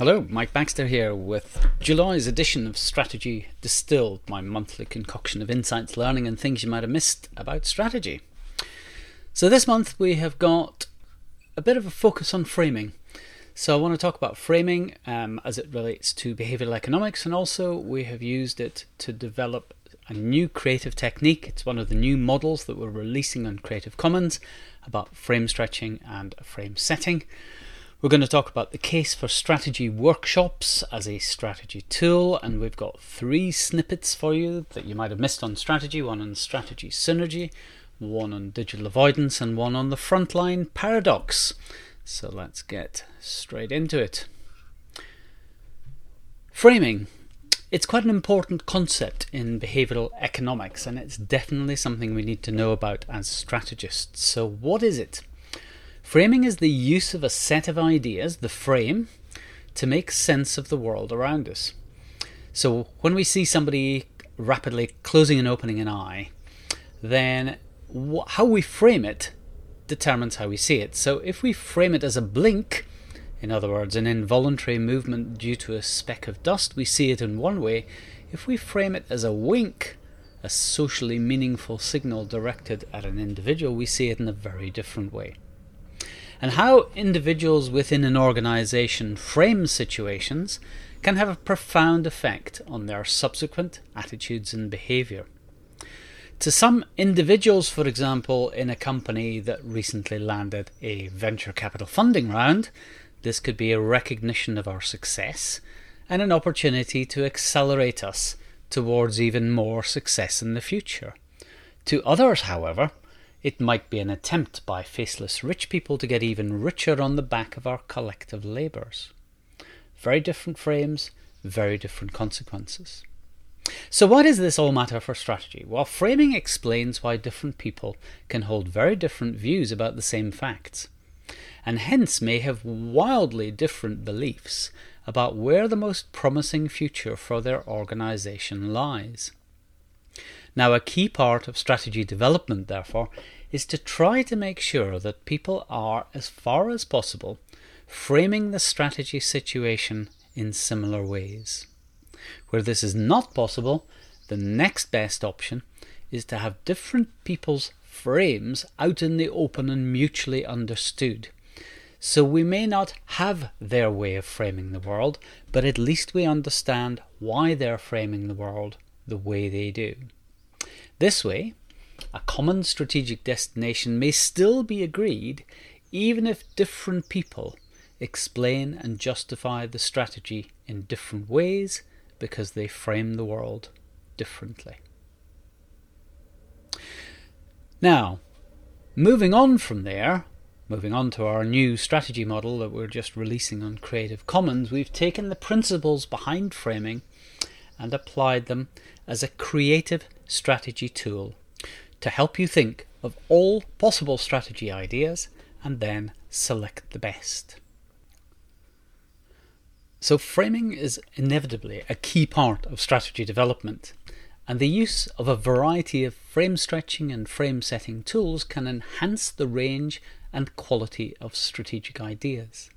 Hello, Mike Baxter here with July's edition of Strategy Distilled, my monthly concoction of insights, learning, and things you might have missed about strategy. So, this month we have got a bit of a focus on framing. So, I want to talk about framing um, as it relates to behavioral economics, and also we have used it to develop a new creative technique. It's one of the new models that we're releasing on Creative Commons about frame stretching and frame setting. We're going to talk about the case for strategy workshops as a strategy tool, and we've got three snippets for you that you might have missed on strategy one on strategy synergy, one on digital avoidance, and one on the frontline paradox. So let's get straight into it. Framing. It's quite an important concept in behavioral economics, and it's definitely something we need to know about as strategists. So, what is it? Framing is the use of a set of ideas, the frame, to make sense of the world around us. So when we see somebody rapidly closing and opening an eye, then wh- how we frame it determines how we see it. So if we frame it as a blink, in other words, an involuntary movement due to a speck of dust, we see it in one way. If we frame it as a wink, a socially meaningful signal directed at an individual, we see it in a very different way and how individuals within an organization frame situations can have a profound effect on their subsequent attitudes and behavior. To some individuals, for example, in a company that recently landed a venture capital funding round, this could be a recognition of our success and an opportunity to accelerate us towards even more success in the future. To others, however, it might be an attempt by faceless rich people to get even richer on the back of our collective labours. Very different frames, very different consequences. So, why does this all matter for strategy? Well, framing explains why different people can hold very different views about the same facts, and hence may have wildly different beliefs about where the most promising future for their organisation lies. Now, a key part of strategy development, therefore, is to try to make sure that people are, as far as possible, framing the strategy situation in similar ways. Where this is not possible, the next best option is to have different people's frames out in the open and mutually understood. So we may not have their way of framing the world, but at least we understand why they're framing the world the way they do. This way, a common strategic destination may still be agreed even if different people explain and justify the strategy in different ways because they frame the world differently. Now, moving on from there, moving on to our new strategy model that we're just releasing on Creative Commons, we've taken the principles behind framing and applied them as a creative strategy tool to help you think of all possible strategy ideas and then select the best. So, framing is inevitably a key part of strategy development, and the use of a variety of frame stretching and frame setting tools can enhance the range and quality of strategic ideas.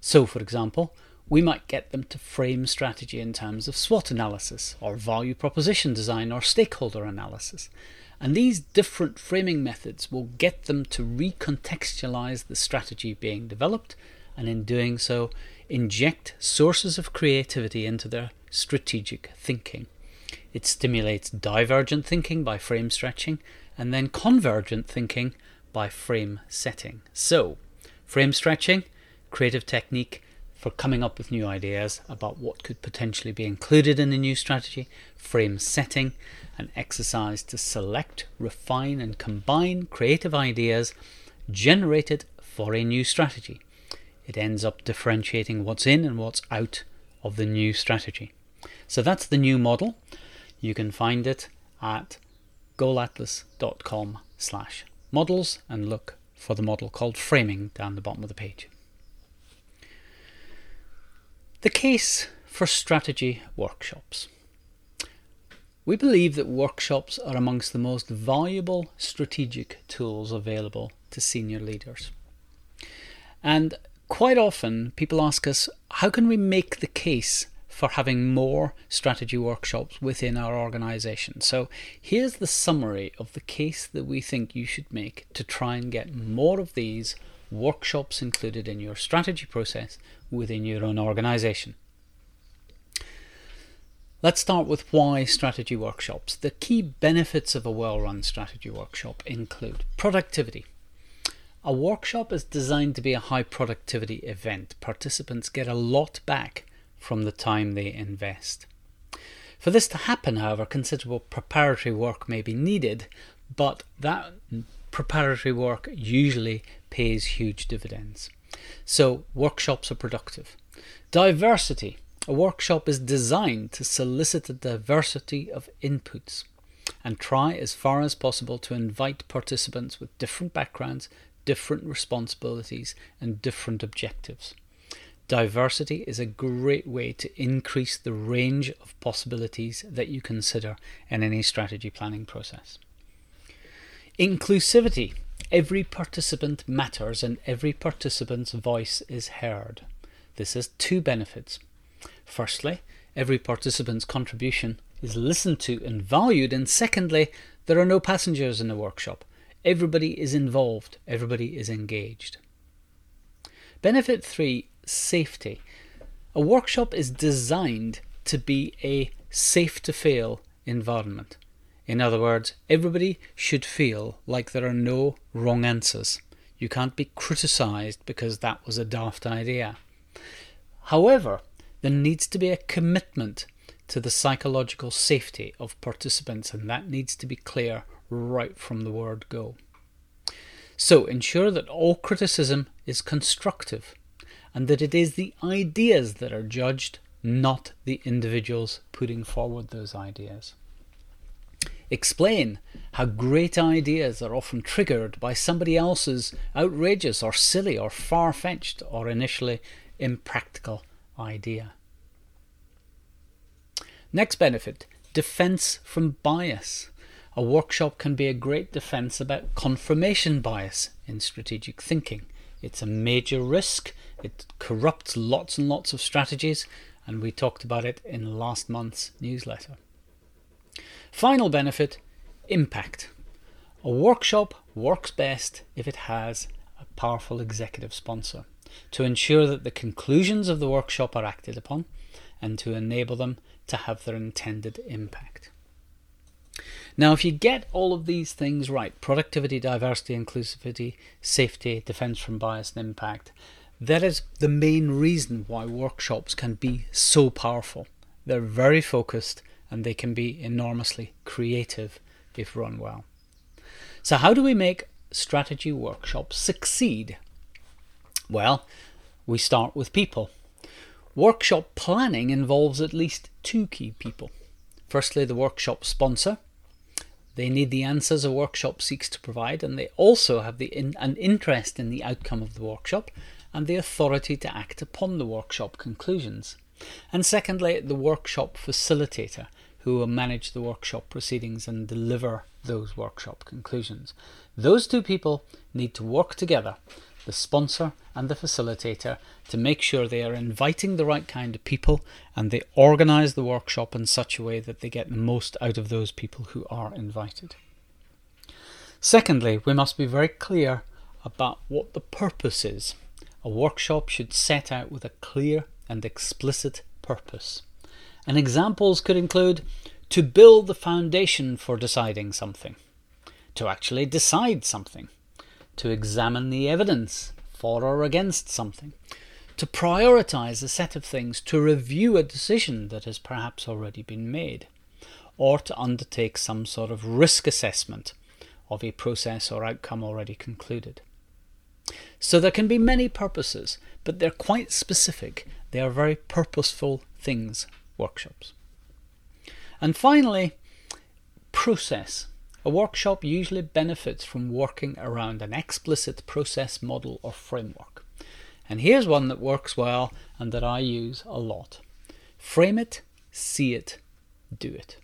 So, for example, we might get them to frame strategy in terms of SWOT analysis, or value proposition design, or stakeholder analysis. And these different framing methods will get them to recontextualize the strategy being developed, and in doing so, inject sources of creativity into their strategic thinking. It stimulates divergent thinking by frame stretching, and then convergent thinking by frame setting. So, frame stretching, creative technique, for coming up with new ideas about what could potentially be included in a new strategy, frame setting, an exercise to select, refine, and combine creative ideas generated for a new strategy. It ends up differentiating what's in and what's out of the new strategy. So that's the new model. You can find it at goalatlas.com slash models and look for the model called framing down the bottom of the page. The case for strategy workshops. We believe that workshops are amongst the most valuable strategic tools available to senior leaders. And quite often people ask us, how can we make the case for having more strategy workshops within our organization? So here's the summary of the case that we think you should make to try and get more of these workshops included in your strategy process within your own organization. Let's start with why strategy workshops. The key benefits of a well run strategy workshop include productivity. A workshop is designed to be a high productivity event. Participants get a lot back from the time they invest. For this to happen, however, considerable preparatory work may be needed, but that preparatory work usually pays huge dividends. So, workshops are productive. Diversity. A workshop is designed to solicit a diversity of inputs and try as far as possible to invite participants with different backgrounds, different responsibilities, and different objectives. Diversity is a great way to increase the range of possibilities that you consider in any strategy planning process. Inclusivity. Every participant matters and every participant's voice is heard. This has two benefits. Firstly, every participant's contribution is listened to and valued, and secondly, there are no passengers in the workshop. Everybody is involved, everybody is engaged. Benefit 3 Safety. A workshop is designed to be a safe to fail environment. In other words, everybody should feel like there are no wrong answers. You can't be criticised because that was a daft idea. However, there needs to be a commitment to the psychological safety of participants, and that needs to be clear right from the word go. So ensure that all criticism is constructive and that it is the ideas that are judged, not the individuals putting forward those ideas. Explain how great ideas are often triggered by somebody else's outrageous or silly or far fetched or initially impractical idea. Next benefit defense from bias. A workshop can be a great defense about confirmation bias in strategic thinking. It's a major risk, it corrupts lots and lots of strategies, and we talked about it in last month's newsletter. Final benefit impact. A workshop works best if it has a powerful executive sponsor to ensure that the conclusions of the workshop are acted upon and to enable them to have their intended impact. Now, if you get all of these things right productivity, diversity, inclusivity, safety, defense from bias, and impact that is the main reason why workshops can be so powerful. They're very focused and they can be enormously creative if run well. So, how do we make strategy workshops succeed? Well, we start with people. Workshop planning involves at least two key people. Firstly, the workshop sponsor. They need the answers a workshop seeks to provide, and they also have the in, an interest in the outcome of the workshop and the authority to act upon the workshop conclusions. And secondly, the workshop facilitator, who will manage the workshop proceedings and deliver those workshop conclusions. Those two people need to work together the sponsor and the facilitator to make sure they are inviting the right kind of people and they organize the workshop in such a way that they get the most out of those people who are invited. Secondly, we must be very clear about what the purpose is. A workshop should set out with a clear and explicit purpose. And examples could include to build the foundation for deciding something, to actually decide something, to examine the evidence for or against something, to prioritize a set of things, to review a decision that has perhaps already been made, or to undertake some sort of risk assessment of a process or outcome already concluded. So there can be many purposes, but they're quite specific. They are very purposeful things, workshops. And finally, process. A workshop usually benefits from working around an explicit process model or framework. And here's one that works well and that I use a lot frame it, see it, do it.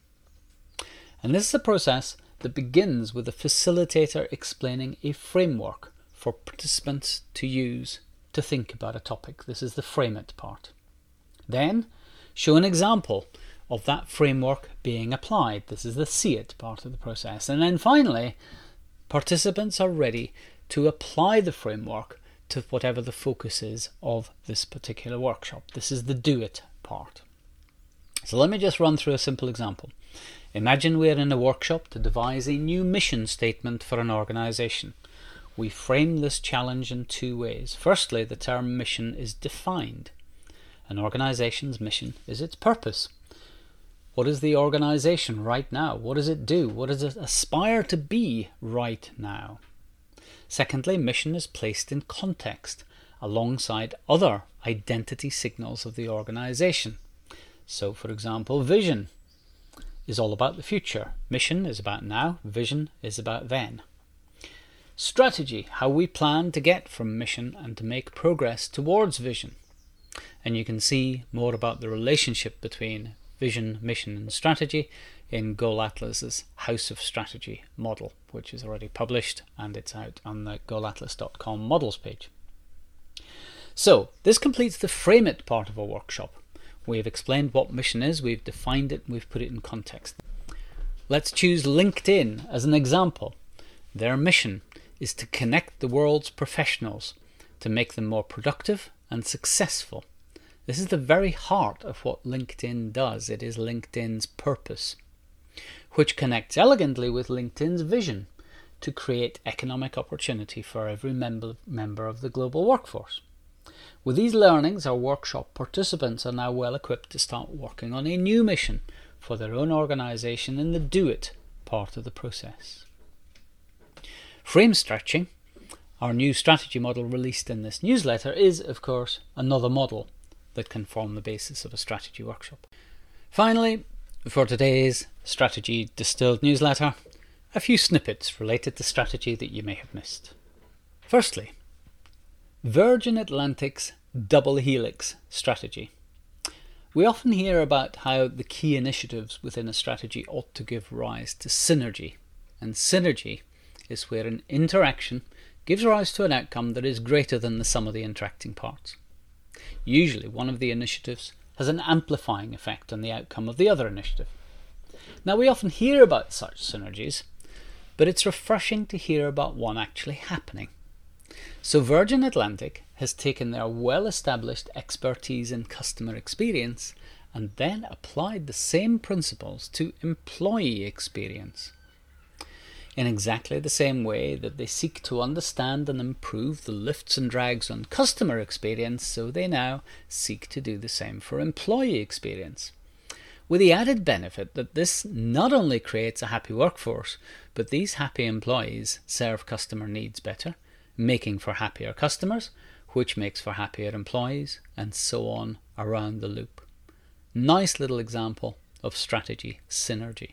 And this is a process that begins with a facilitator explaining a framework for participants to use to think about a topic. This is the frame it part. Then, show an example of that framework being applied. This is the see it part of the process. And then finally, participants are ready to apply the framework to whatever the focus is of this particular workshop. This is the do it part. So let me just run through a simple example. Imagine we're in a workshop to devise a new mission statement for an organization. We frame this challenge in two ways. Firstly, the term mission is defined. An organization's mission is its purpose. What is the organization right now? What does it do? What does it aspire to be right now? Secondly, mission is placed in context alongside other identity signals of the organization. So, for example, vision is all about the future, mission is about now, vision is about then. Strategy, how we plan to get from mission and to make progress towards vision. And you can see more about the relationship between vision, mission, and strategy in Goal Atlas's House of Strategy model, which is already published and it's out on the goalatlas.com models page. So, this completes the frame it part of our workshop. We've explained what mission is, we've defined it, we've put it in context. Let's choose LinkedIn as an example. Their mission is to connect the world's professionals to make them more productive and successful. This is the very heart of what LinkedIn does. It is LinkedIn's purpose, which connects elegantly with LinkedIn's vision to create economic opportunity for every member, member of the global workforce. With these learnings, our workshop participants are now well equipped to start working on a new mission for their own organisation in the do it part of the process. Frame stretching, our new strategy model released in this newsletter, is, of course, another model that can form the basis of a strategy workshop. Finally, for today's strategy distilled newsletter, a few snippets related to strategy that you may have missed. Firstly, Virgin Atlantic's double helix strategy. We often hear about how the key initiatives within a strategy ought to give rise to synergy, and synergy is where an interaction gives rise to an outcome that is greater than the sum of the interacting parts. Usually, one of the initiatives has an amplifying effect on the outcome of the other initiative. Now, we often hear about such synergies, but it's refreshing to hear about one actually happening. So, Virgin Atlantic has taken their well established expertise in customer experience and then applied the same principles to employee experience in exactly the same way that they seek to understand and improve the lifts and drags on customer experience, so they now seek to do the same for employee experience. With the added benefit that this not only creates a happy workforce, but these happy employees serve customer needs better, making for happier customers, which makes for happier employees, and so on around the loop. Nice little example of strategy synergy.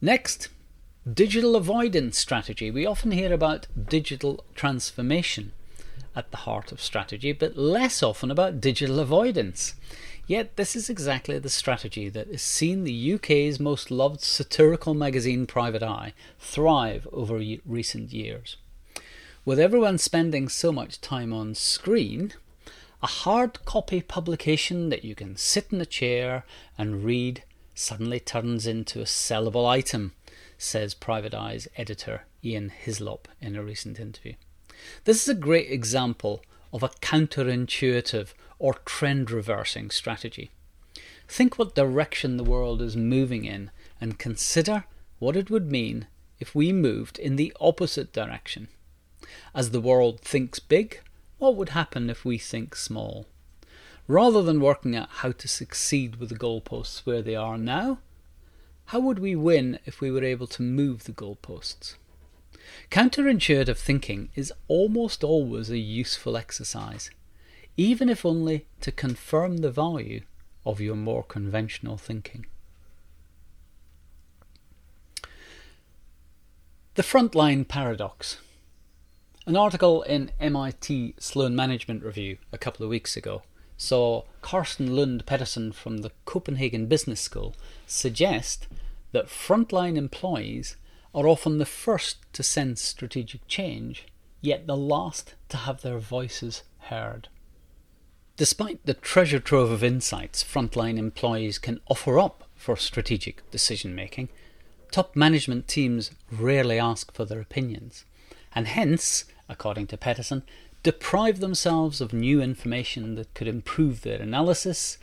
Next, digital avoidance strategy. We often hear about digital transformation at the heart of strategy, but less often about digital avoidance. Yet, this is exactly the strategy that has seen the UK's most loved satirical magazine, Private Eye, thrive over recent years. With everyone spending so much time on screen, a hard copy publication that you can sit in a chair and read suddenly turns into a sellable item, says Private Eye's editor Ian Hislop in a recent interview. This is a great example of a counterintuitive or trend reversing strategy. Think what direction the world is moving in and consider what it would mean if we moved in the opposite direction. As the world thinks big, what would happen if we think small? Rather than working out how to succeed with the goalposts where they are now, how would we win if we were able to move the goalposts? Counterintuitive thinking is almost always a useful exercise, even if only to confirm the value of your more conventional thinking. The frontline paradox. An article in MIT Sloan Management Review a couple of weeks ago saw Karsten Lund Pedersen from the Copenhagen Business School suggest that frontline employees are often the first to sense strategic change yet the last to have their voices heard. Despite the treasure trove of insights frontline employees can offer up for strategic decision making, top management teams rarely ask for their opinions, and hence, according to Pedersen, deprive themselves of new information that could improve their analysis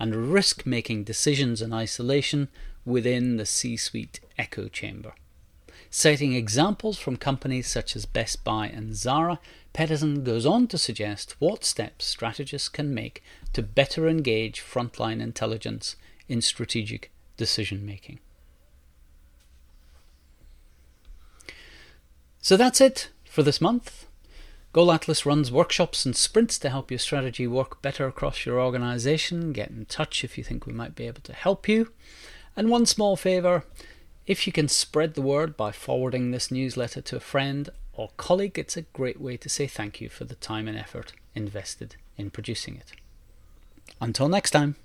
and risk making decisions in isolation within the C suite echo chamber. Citing examples from companies such as Best Buy and Zara, Pedersen goes on to suggest what steps strategists can make to better engage frontline intelligence in strategic decision making. So that's it for this month. Goal Atlas runs workshops and sprints to help your strategy work better across your organization. Get in touch if you think we might be able to help you. And one small favor if you can spread the word by forwarding this newsletter to a friend or colleague, it's a great way to say thank you for the time and effort invested in producing it. Until next time.